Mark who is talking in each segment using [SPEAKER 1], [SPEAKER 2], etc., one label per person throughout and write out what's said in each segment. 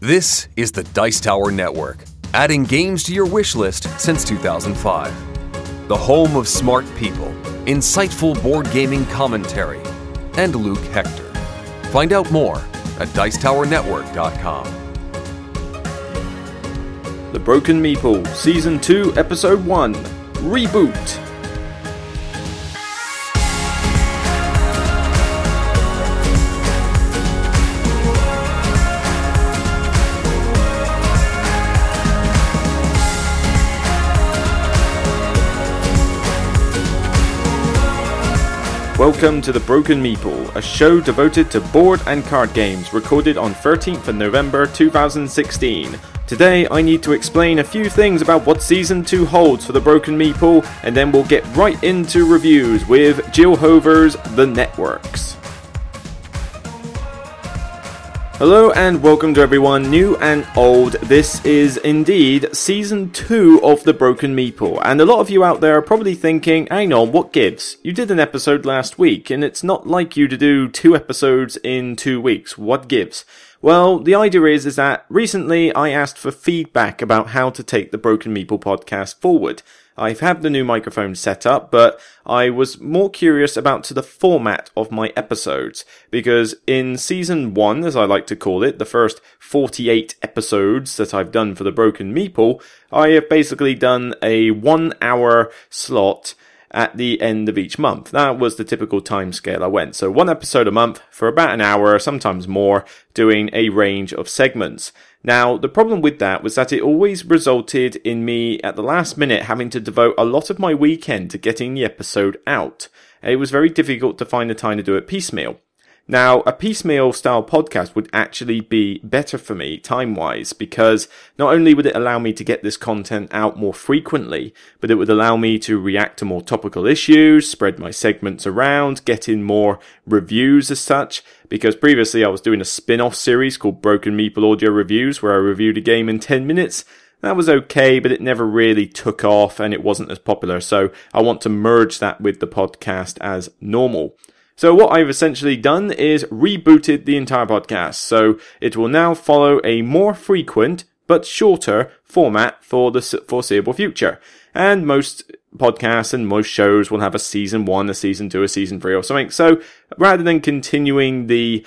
[SPEAKER 1] This is the Dice Tower Network, adding games to your wish list since 2005. The home of smart people, insightful board gaming commentary, and Luke Hector. Find out more at Dicetowernetwork.com.
[SPEAKER 2] The Broken Meeple, Season 2, Episode 1 Reboot. Welcome to The Broken Meeple, a show devoted to board and card games, recorded on 13th of November 2016. Today, I need to explain a few things about what Season 2 holds for The Broken Meeple, and then we'll get right into reviews with Gil Hova's The Networks. Hello and welcome to everyone, new and old. This is indeed season two of The Broken Meeple, and a lot of you out there are probably thinking, hang on, what gives? You did an episode last week, and it's not like you to do two episodes in two weeks. What gives? Well, the idea is, is that recently I asked for feedback about how to take the Broken Meeple podcast forward. I've had the new microphone set up, but I was more curious about to the format of my episodes because in season one, as I like to call it, the first 48 episodes that I've done for the Broken Meeple, I have basically done a one hour slot at the end of each month. That was the typical time scale I went. So one episode a month for about an hour, sometimes more, doing a range of segments. Now, the problem with that was that it always resulted in me at the last minute having to devote a lot of my weekend to getting the episode out. It was very difficult to find the time to do it piecemeal. Now, a piecemeal style podcast would actually be better for me time wise because not only would it allow me to get this content out more frequently, but it would allow me to react to more topical issues, spread my segments around, get in more reviews as such. Because previously I was doing a spin off series called Broken Meeple Audio Reviews where I reviewed a game in 10 minutes. That was okay, but it never really took off and it wasn't as popular. So I want to merge that with the podcast as normal. So what I've essentially done is rebooted the entire podcast. So it will now follow a more frequent but shorter format for the foreseeable future. And most podcasts and most shows will have a season one, a season two, a season three or something. So rather than continuing the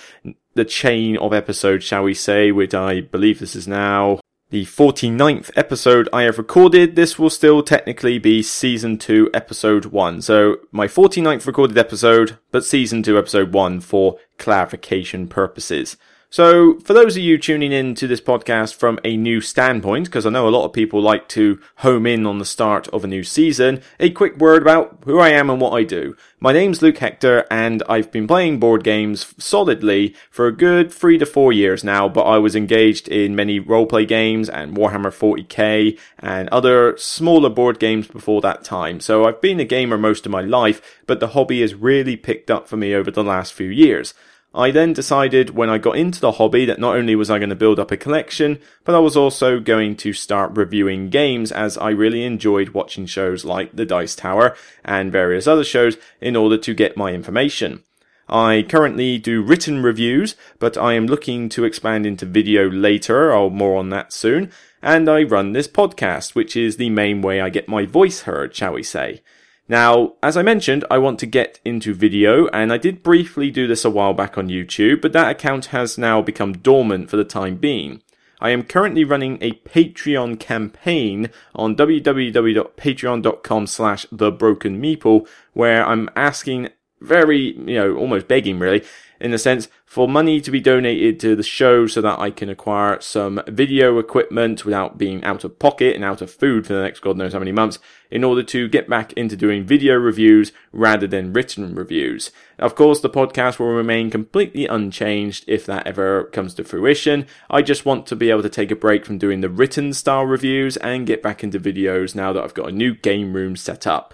[SPEAKER 2] the chain of episodes, shall we say, which I believe this is now the 49th episode I have recorded. This will still technically be season 2 episode 1. So my 49th recorded episode, but season 2 episode 1 for clarification purposes. So, for those of you tuning in to this podcast from a new standpoint, because I know a lot of people like to home in on the start of a new season, a quick word about who I am and what I do. My name's Luke Hector, and I've been playing board games solidly for a good three to four years now, but I was engaged in many roleplay games and Warhammer 40k and other smaller board games before that time. So I've been a gamer most of my life, but the hobby has really picked up for me over the last few years. I then decided when I got into the hobby that not only was I going to build up a collection, but I was also going to start reviewing games as I really enjoyed watching shows like The Dice Tower and various other shows in order to get my information. I currently do written reviews, but I am looking to expand into video later, I'll more on that soon, and I run this podcast, which is the main way I get my voice heard, shall we say. Now, as I mentioned, I want to get into video, and I did briefly do this a while back on YouTube, but that account has now become dormant for the time being. I am currently running a Patreon campaign on www.patreon.com slash thebrokenmeeple, where I'm asking very, you know, almost begging really, in a sense, for money to be donated to the show so that I can acquire some video equipment without being out of pocket and out of food for the next God knows how many months in order to get back into doing video reviews rather than written reviews. Of course, the podcast will remain completely unchanged if that ever comes to fruition. I just want to be able to take a break from doing the written style reviews and get back into videos now that I've got a new game room set up.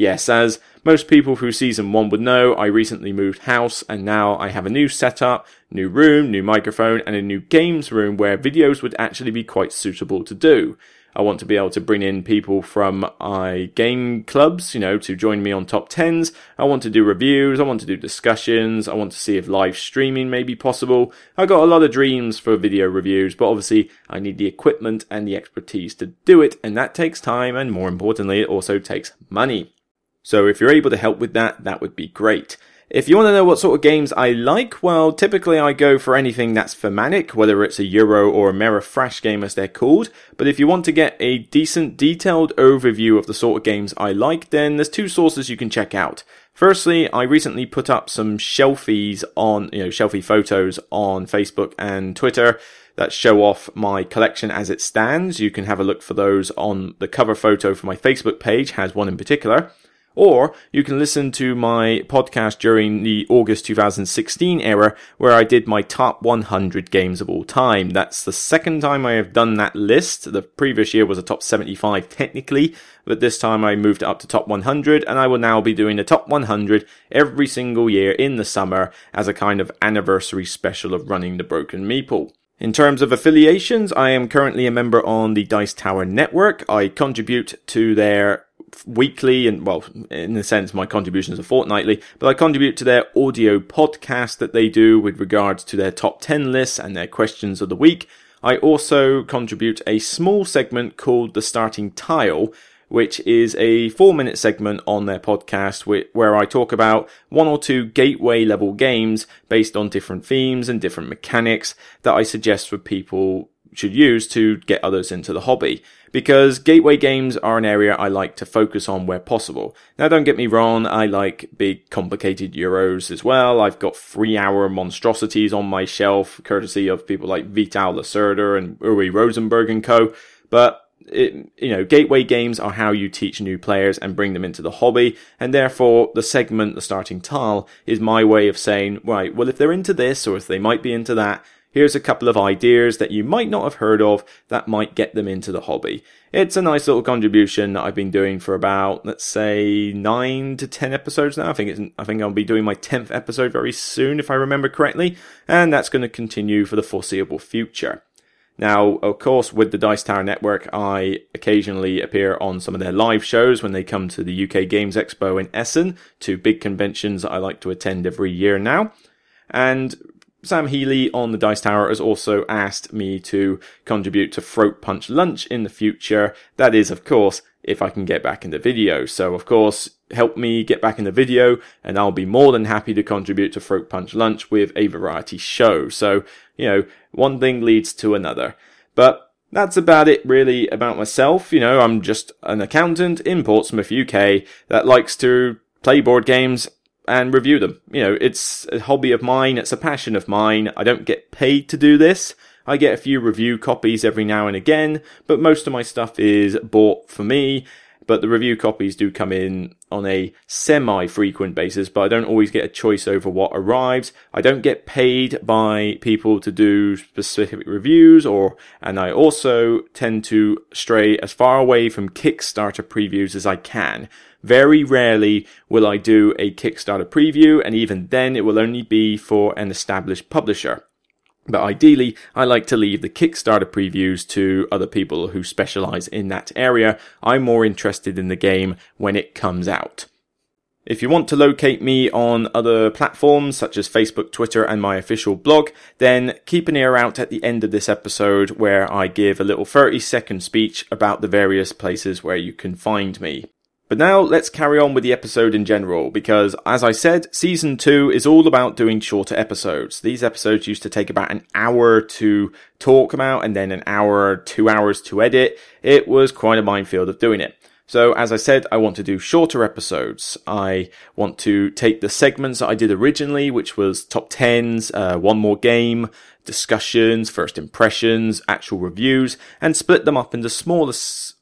[SPEAKER 2] Yes, as most people through season one would know, I recently moved house and now I have a new setup, new room, new microphone, and a new games room where videos would actually be quite suitable to do. I want to be able to bring in people from my game clubs, you know, to join me on top tens. I want to do reviews. I want to do discussions. I want to see if live streaming may be possible. I got a lot of dreams for video reviews, but obviously I need the equipment and the expertise to do it. And that takes time. And more importantly, it also takes money. So if you're able to help with that, that would be great. If you want to know what sort of games I like, well, typically I go for anything that's thematic, whether it's a Euro or Ameritrash game as they're called. But if you want to get a decent, detailed overview of the sort of games I like, then there's two sources you can check out. Firstly, I recently put up some shelfies on, you know, shelfie photos on Facebook and Twitter that show off my collection as it stands. You can have a look for those on the cover photo for my Facebook page, has one in particular. Or you can listen to my podcast during the August 2016 era where I did my top 100 games of all time. That's the second time I have done that list. The previous year was a top 75 technically, but this time I moved it up to top 100 and I will now be doing the top 100 every single year in the summer as a kind of anniversary special of running the Broken Meeple. In terms of affiliations, I am currently a member on the Dice Tower Network. I contribute to their weekly and well in a sense my contributions are fortnightly but i contribute to their audio podcast that they do with regards to their top 10 lists and their questions of the week i also contribute a small segment called the starting tile which is a four minute segment on their podcast where I talk about one or two gateway level games based on different themes and different mechanics that I suggest for people should use to get others into the hobby. Because gateway games are an area I like to focus on where possible. Now don't get me wrong, I like big complicated Euros as well. I've got three hour monstrosities on my shelf, courtesy of people like Vital Lacerda and Uwe Rosenberg and co. But it, you know, gateway games are how you teach new players and bring them into the hobby, and therefore the segment, the starting tile, is my way of saying, right, well, if they're into this or if they might be into that, Here's a couple of ideas that you might not have heard of that might get them into the hobby. It's a nice little contribution that I've been doing for about, let's say, nine to ten episodes now. I think it's, I think I'll be doing my tenth episode very soon, if I remember correctly, and that's going to continue for the foreseeable future. Now, of course, with the Dice Tower Network, I occasionally appear on some of their live shows when they come to the UK Games Expo in Essen, two big conventions I like to attend every year now. And Sam Healey on the Dice Tower has also asked me to contribute to Throat Punch Lunch in the future. That is, of course, if I can get back in the video. So, of course, help me get back in the video, and I'll be more than happy to contribute to Throat Punch Lunch with a variety show. So, you know, one thing leads to another. But that's about it really about myself. You know, I'm just an accountant in Portsmouth, UK that likes to play board games and review them. You know, it's a hobby of mine, it's a passion of mine. I don't get paid to do this. I get a few review copies every now and again, but most of my stuff is bought for me. But the review copies do come in on a semi frequent basis, but I don't always get a choice over what arrives. I don't get paid by people to do specific reviews or, and I also tend to stray as far away from Kickstarter previews as I can. Very rarely will I do a Kickstarter preview, and even then it will only be for an established publisher. But ideally, I like to leave the Kickstarter previews to other people who specialize in that area. I'm more interested in the game when it comes out. If you want to locate me on other platforms such as Facebook, Twitter, and my official blog, then keep an ear out at the end of this episode where I give a little 30 second speech about the various places where you can find me. But now let's carry on with the episode in general, because as I said, season two is all about doing shorter episodes. These episodes used to take about an hour to talk about and then an hour, two hours to edit. It was quite a minefield of doing it. So as I said, I want to do shorter episodes. I want to take the segments that I did originally, which was top tens, uh, one more game, discussions, first impressions, actual reviews, and split them up into smaller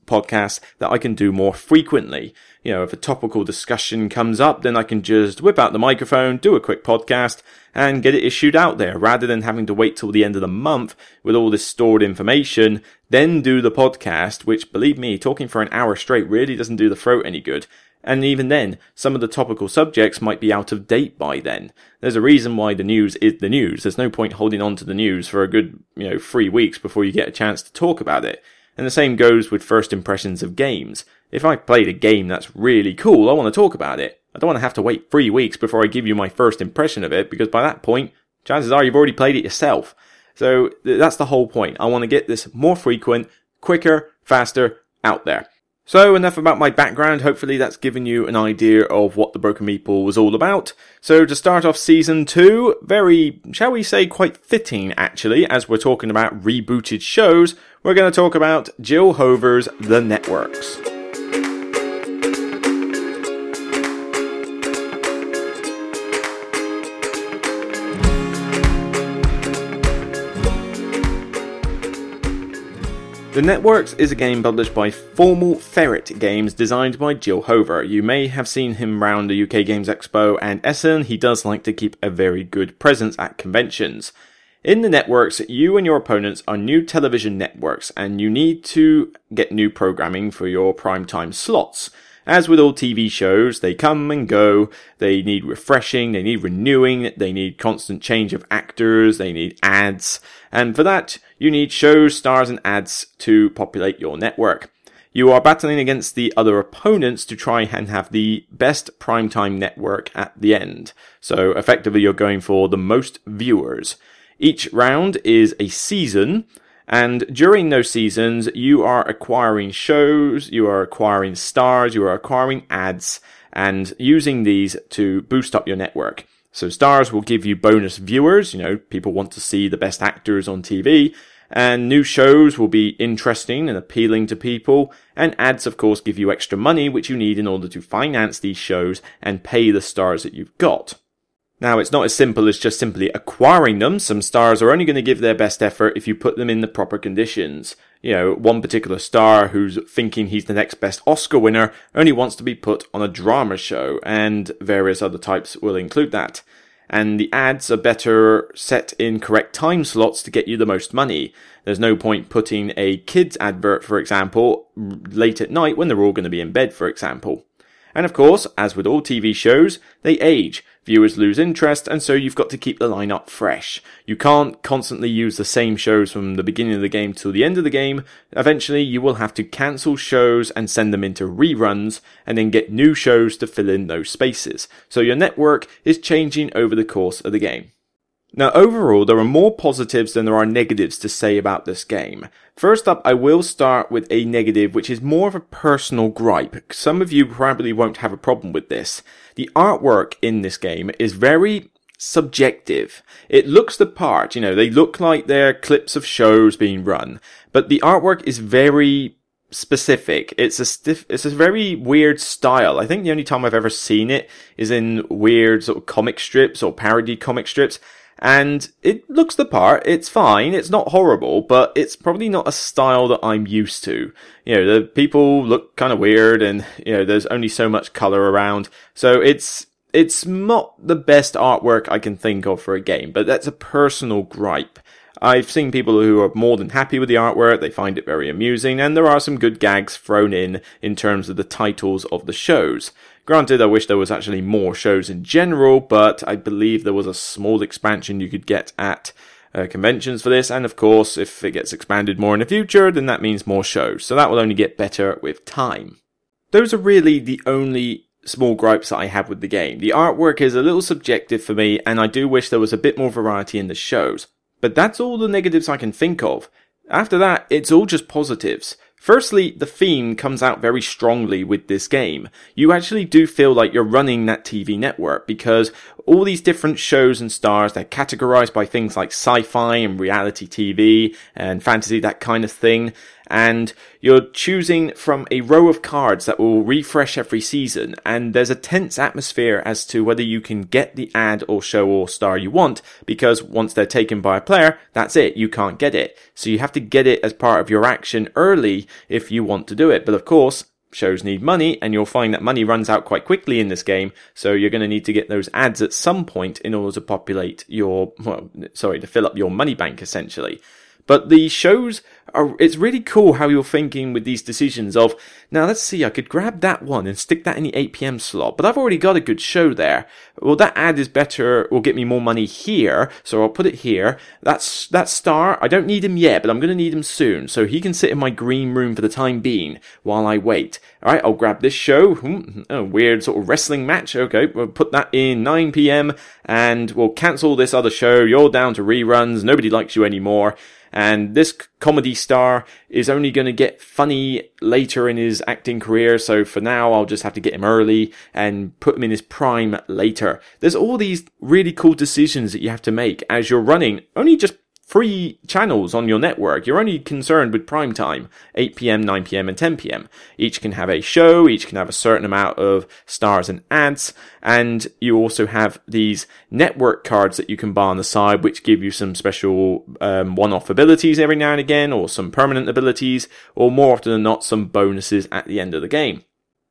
[SPEAKER 2] podcasts that I can do more frequently. You know, if a topical discussion comes up, then I can just whip out the microphone, do a quick podcast, and get it issued out there rather than having to wait till the end of the month with all this stored information, then do the podcast, which believe me, talking for an hour straight really doesn't do the throat any good. And even then, some of the topical subjects might be out of date by then. There's a reason why the news is the news. There's no point holding on to the news for a good, you know, three weeks before you get a chance to talk about it. And the same goes with first impressions of games. If I played a game that's really cool, I want to talk about it. I don't want to have to wait three weeks before I give you my first impression of it because by that point, chances are you've already played it yourself. So that's the whole point. I want to get this more frequent, quicker, faster, out there. So enough about my background. Hopefully that's given you an idea of what the Broken Meeple was all about. So to start off season two, very, shall we say, quite fitting actually, as we're talking about rebooted shows, we're going to talk about Gil Hova's The Networks. The Networks is a game published by Formal Ferret Games, designed by Gil Hova. You may have seen him round the UK Games Expo and Essen. He does like to keep a very good presence at conventions. In the networks, you and your opponents are new television networks, and you need to get new programming for your primetime slots. As with all TV shows, they come and go, they need refreshing, they need renewing, they need constant change of actors, they need ads, and for that, you need shows, stars, and ads to populate your network. You are battling against the other opponents to try and have the best primetime network at the end. So effectively, you're going for the most viewers. Each round is a season, and during those seasons, you are acquiring shows, you are acquiring stars, you are acquiring ads, and using these to boost up your network. So stars will give you bonus viewers, you know, people want to see the best actors on TV, and new shows will be interesting and appealing to people, and ads of course give you extra money which you need in order to finance these shows and pay the stars that you've got. Now, it's not as simple as just simply acquiring them. Some stars are only going to give their best effort if you put them in the proper conditions. You know, one particular star who's thinking he's the next best Oscar winner only wants to be put on a drama show, and various other types will include that. And the ads are better set in correct time slots to get you the most money. There's no point putting a kids advert, for example, late at night when they're all going to be in bed, for example. And of course, as with all TV shows, they age. Viewers lose interest, and so you've got to keep the lineup fresh. You can't constantly use the same shows from the beginning of the game till the end of the game. Eventually, you will have to cancel shows and send them into reruns, and then get new shows to fill in those spaces. So your network is changing over the course of the game. Now, overall, there are more positives than there are negatives to say about this game. First up, I will start with a negative, which is more of a personal gripe. Some of you probably won't have a problem with this. The artwork in this game is very subjective. It looks the part, you know, they look like they're clips of shows being run, but the artwork is very specific. It's a stiff, it's a very weird style. I think the only time I've ever seen it is in weird sort of comic strips or parody comic strips and it looks the part. It's fine. It's not horrible, but it's probably not a style that I'm used to. You know, the people look kind of weird and, you know, there's only so much color around. So it's, it's not the best artwork I can think of for a game, but that's a personal gripe. I've seen people who are more than happy with the artwork, they find it very amusing, and there are some good gags thrown in in terms of the titles of the shows. Granted, I wish there was actually more shows in general, but I believe there was a small expansion you could get at uh, conventions for this, and of course, if it gets expanded more in the future, then that means more shows, so that will only get better with time. Those are really the only small gripes that I have with the game. The artwork is a little subjective for me, and I do wish there was a bit more variety in the shows. But that's all the negatives I can think of. After that, it's all just positives. Firstly, the theme comes out very strongly with this game. You actually do feel like you're running that TV network because all these different shows and stars, they're categorized by things like sci-fi and reality TV and fantasy, that kind of thing and you're choosing from a row of cards that will refresh every season, and there's a tense atmosphere as to whether you can get the ad or show or star you want, because once they're taken by a player, that's it, you can't get it. So you have to get it as part of your action early if you want to do it. But of course, shows need money, and you'll find that money runs out quite quickly in this game, so you're going to need to get those ads at some point in order to populate your, well, sorry, to fill up your money bank essentially. But the shows are, it's really cool how you're thinking with these decisions of, now let's see, I could grab that one and stick that in the 8pm slot, but I've already got a good show there. Well, that ad is better, will get me more money here, so I'll put it here. That's, that star, I don't need him yet, but I'm gonna need him soon, so he can sit in my green room for the time being while I wait. Alright, I'll grab this show, hmm, a weird sort of wrestling match, okay, we'll put that in 9pm, and we'll cancel this other show, you're down to reruns, nobody likes you anymore. And this comedy star is only going to get funny later in his acting career. So for now, I'll just have to get him early and put him in his prime later. There's all these really cool decisions that you have to make as you're running only just free channels on your network. You're only concerned with prime time, 8 p.m., 9 p.m., and 10 p.m. Each can have a show, each can have a certain amount of stars and ads, and you also have these network cards that you can buy on the side, which give you some special um, one-off abilities every now and again, or some permanent abilities, or more often than not, some bonuses at the end of the game.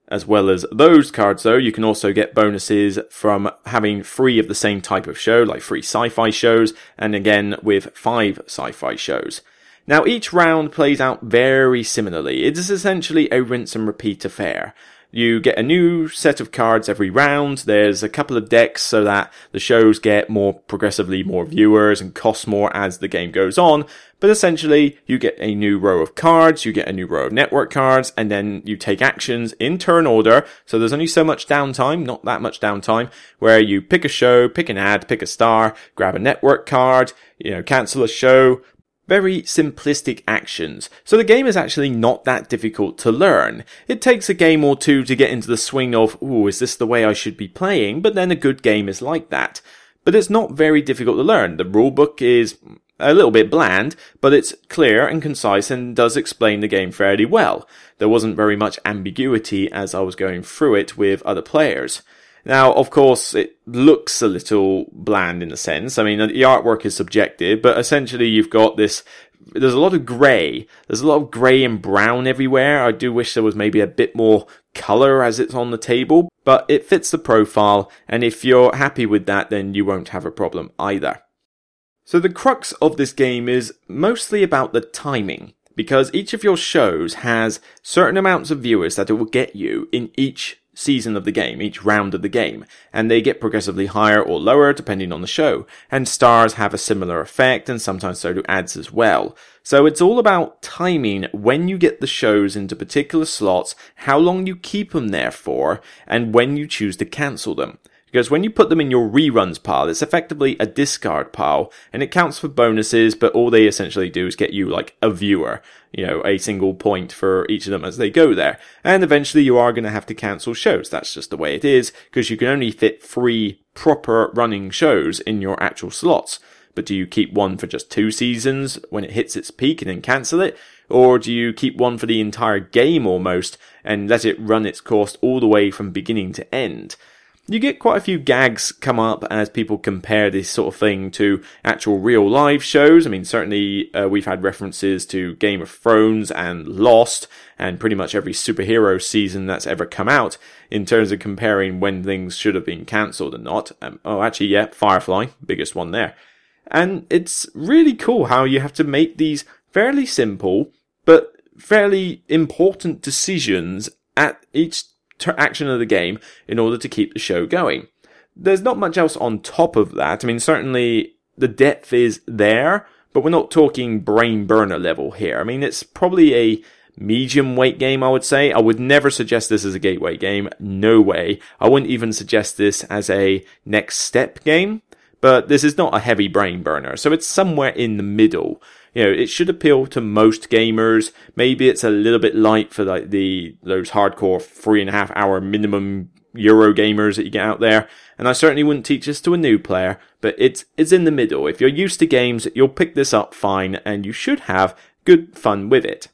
[SPEAKER 2] As well as those cards though, you can also get bonuses from having three of the same type of show, like three sci-fi shows, and again with five sci-fi shows. Now each round plays out very similarly. It is essentially a rinse and repeat affair. You get a new set of cards every round. There's a couple of decks so that the shows get more progressively more viewers and cost more as the game goes on. But essentially, you get a new row of cards, you get a new row of network cards, and then you take actions in turn order. So there's only so much downtime, not that much downtime, where you pick a show, pick an ad, pick a star, grab a network card, you know, cancel a show, very simplistic actions, so the game is actually not that difficult to learn. It takes a game or two to get into the swing of, ooh, is this the way I should be playing? But then a good game is like that. But it's not very difficult to learn. The rulebook is a little bit bland, but it's clear and concise and does explain the game fairly well. There wasn't very much ambiguity as I was going through it with other players. Now, of course, it looks a little bland in a sense. I mean, the artwork is subjective, but essentially you've got this there's a lot of grey. There's a lot of grey and brown everywhere. I do wish there was maybe a bit more colour as it's on the table, but it fits the profile, and if you're happy with that, then you won't have a problem either. So the crux of this game is mostly about the timing, because each of your shows has certain amounts of viewers that it will get you in each season of the game, each round of the game, and they get progressively higher or lower depending on the show. And stars have a similar effect, and sometimes so do ads as well. So it's all about timing when you get the shows into particular slots, how long you keep them there for, and when you choose to cancel them. Because when you put them in your reruns pile, it's effectively a discard pile, and it counts for bonuses, but all they essentially do is get you like a viewer, you know, a single point for each of them as they go there. And eventually you are going to have to cancel shows. That's just the way it is, because you can only fit three proper running shows in your actual slots. But do you keep one for just two seasons when it hits its peak and then cancel it? Or do you keep one for the entire game almost and let it run its course all the way from beginning to end? You get quite a few gags come up as people compare this sort of thing to actual real live shows. I mean, certainly uh, we've had references to Game of Thrones and Lost and pretty much every superhero season that's ever come out in terms of comparing when things should have been cancelled and not. Um, oh, actually, yeah, Firefly, biggest one there. And it's really cool how you have to make these fairly simple but fairly important decisions at each action of the game in order to keep the show going. There's not much else on top of that. I mean, certainly the depth is there, but we're not talking brain burner level here. I mean, it's probably a medium weight game, I would say. I would never suggest this as a gateway game. No way. I wouldn't even suggest this as a next step game, but this is not a heavy brain burner. So it's somewhere in the middle you know, it should appeal to most gamers. Maybe it's a little bit light for like the those hardcore three and a half hour minimum Euro gamers that you get out there. And I certainly wouldn't teach this to a new player, but it's it's in the middle. If you're used to games, you'll pick this up fine, and you should have good fun with it.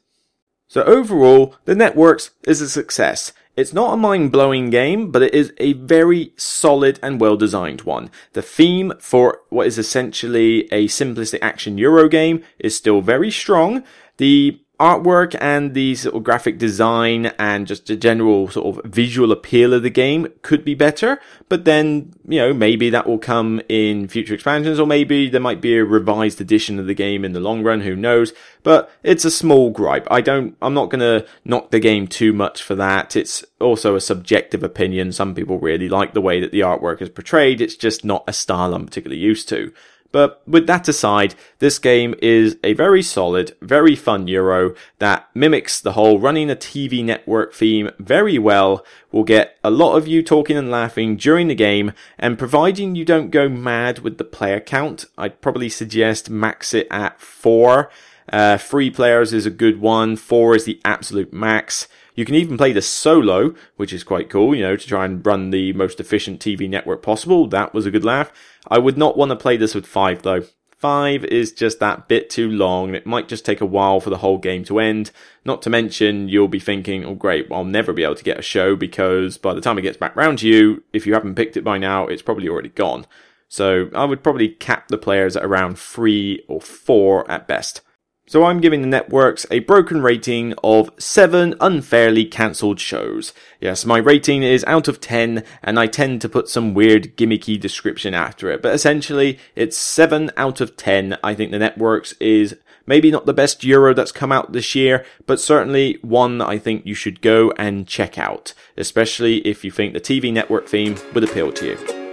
[SPEAKER 2] So overall, the Networks is a success. It's not a mind blowing game, but it is a very solid and well designed one. The theme for what is essentially a simplistic action Euro game is still very strong. The artwork and the sort of graphic design and just the general sort of visual appeal of the game could be better. But then, you know, maybe that will come in future expansions or maybe there might be a revised edition of the game in the long run. Who knows? But it's a small gripe. I don't, I'm not going to knock the game too much for that. It's also a subjective opinion. Some people really like the way that the artwork is portrayed. It's just not a style I'm particularly used to. But with that aside, this game is a very solid, very fun Euro that mimics the whole running a TV network theme very well, will get a lot of you talking and laughing during the game, and providing you don't go mad with the player count, I'd probably suggest max it at four. Uh, three players is a good one, four is the absolute max. You can even play the solo, which is quite cool, you know, to try and run the most efficient TV network possible. That was a good laugh. I would not want to play this with five though. Five is just that bit too long. It might just take a while for the whole game to end. Not to mention, you'll be thinking, oh great, I'll never be able to get a show because by the time it gets back round to you, if you haven't picked it by now, it's probably already gone. So I would probably cap the players at around three or four at best. So I'm giving the networks a broken rating of 7 unfairly cancelled shows. Yes, my rating is out of 10 and I tend to put some weird gimmicky description after it, but essentially it's 7 out of 10. I think the networks is maybe not the best Euro that's come out this year, but certainly one that I think you should go and check out, especially if you think the TV network theme would appeal to you.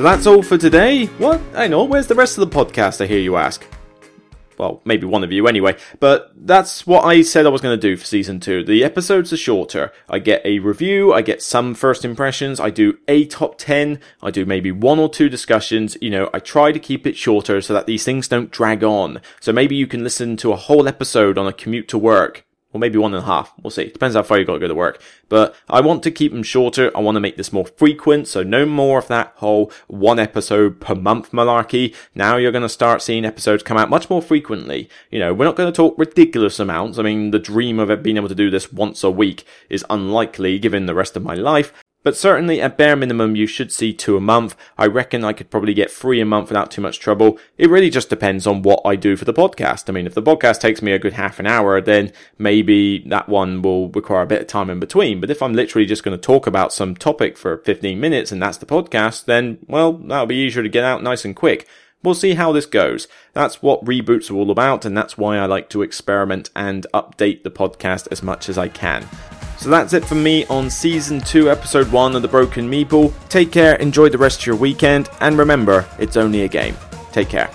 [SPEAKER 2] So that's all for today. What? I know, where's the rest of the podcast, I hear you ask? Well, maybe one of you anyway, but that's what I said I was going to do for season two. The episodes are shorter. I get a review, I get some first impressions, I do a top 10, I do maybe one or two discussions. You know, I try to keep it shorter so that these things don't drag on. So maybe you can listen to a whole episode on a commute to work or maybe one and a half. We'll see. Depends how far you got to go to work. But I want to keep them shorter. I want to make this more frequent. So no more of that whole one episode per month malarkey. Now you're going to start seeing episodes come out much more frequently. You know, we're not going to talk ridiculous amounts. I mean, the dream of being able to do this once a week is unlikely given the rest of my life. But certainly at bare minimum, you should see two a month. I reckon I could probably get three a month without too much trouble. It really just depends on what I do for the podcast. I mean, if the podcast takes me a good half an hour, then maybe that one will require a bit of time in between. But if I'm literally just going to talk about some topic for 15 minutes and that's the podcast, then, well, that'll be easier to get out nice and quick. We'll see how this goes. That's what reboots are all about, and that's why I like to experiment and update the podcast as much as I can. So that's it for me on season 2, episode 1 of The Broken Meeple. Take care, enjoy the rest of your weekend, and remember, it's only a game. Take care.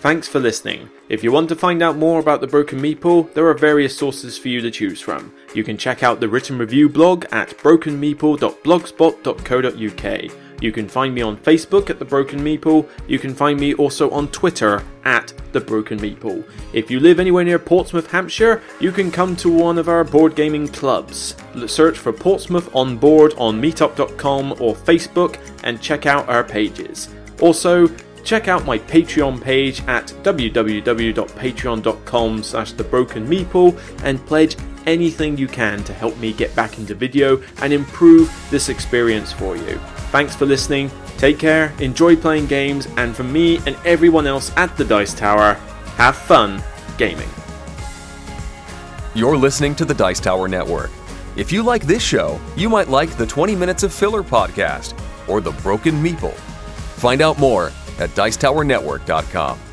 [SPEAKER 2] Thanks for listening. If you want to find out more about the Broken Meeple, there are various sources for you to choose from. You can check out the written review blog at brokenmeeple.blogspot.co.uk. You can find me on Facebook at The Broken Meeple. You can find me also on Twitter at The Broken Meeple. If you live anywhere near Portsmouth, Hampshire, you can come to one of our board gaming clubs. Search for Portsmouth on Board on meetup.com or Facebook and check out our pages. Also, check out my Patreon page at www.patreon.com slash thebrokenmeeple and pledge anything you can to help me get back into video and improve this experience for you. Thanks for listening. Take care, enjoy playing games, and from me and everyone else at the Dice Tower, have fun gaming.
[SPEAKER 1] You're listening to the Dice Tower Network. If you like this show, you might like the 20 Minutes of Filler podcast or the Broken Meeple. Find out more at Dicetowernetwork.com.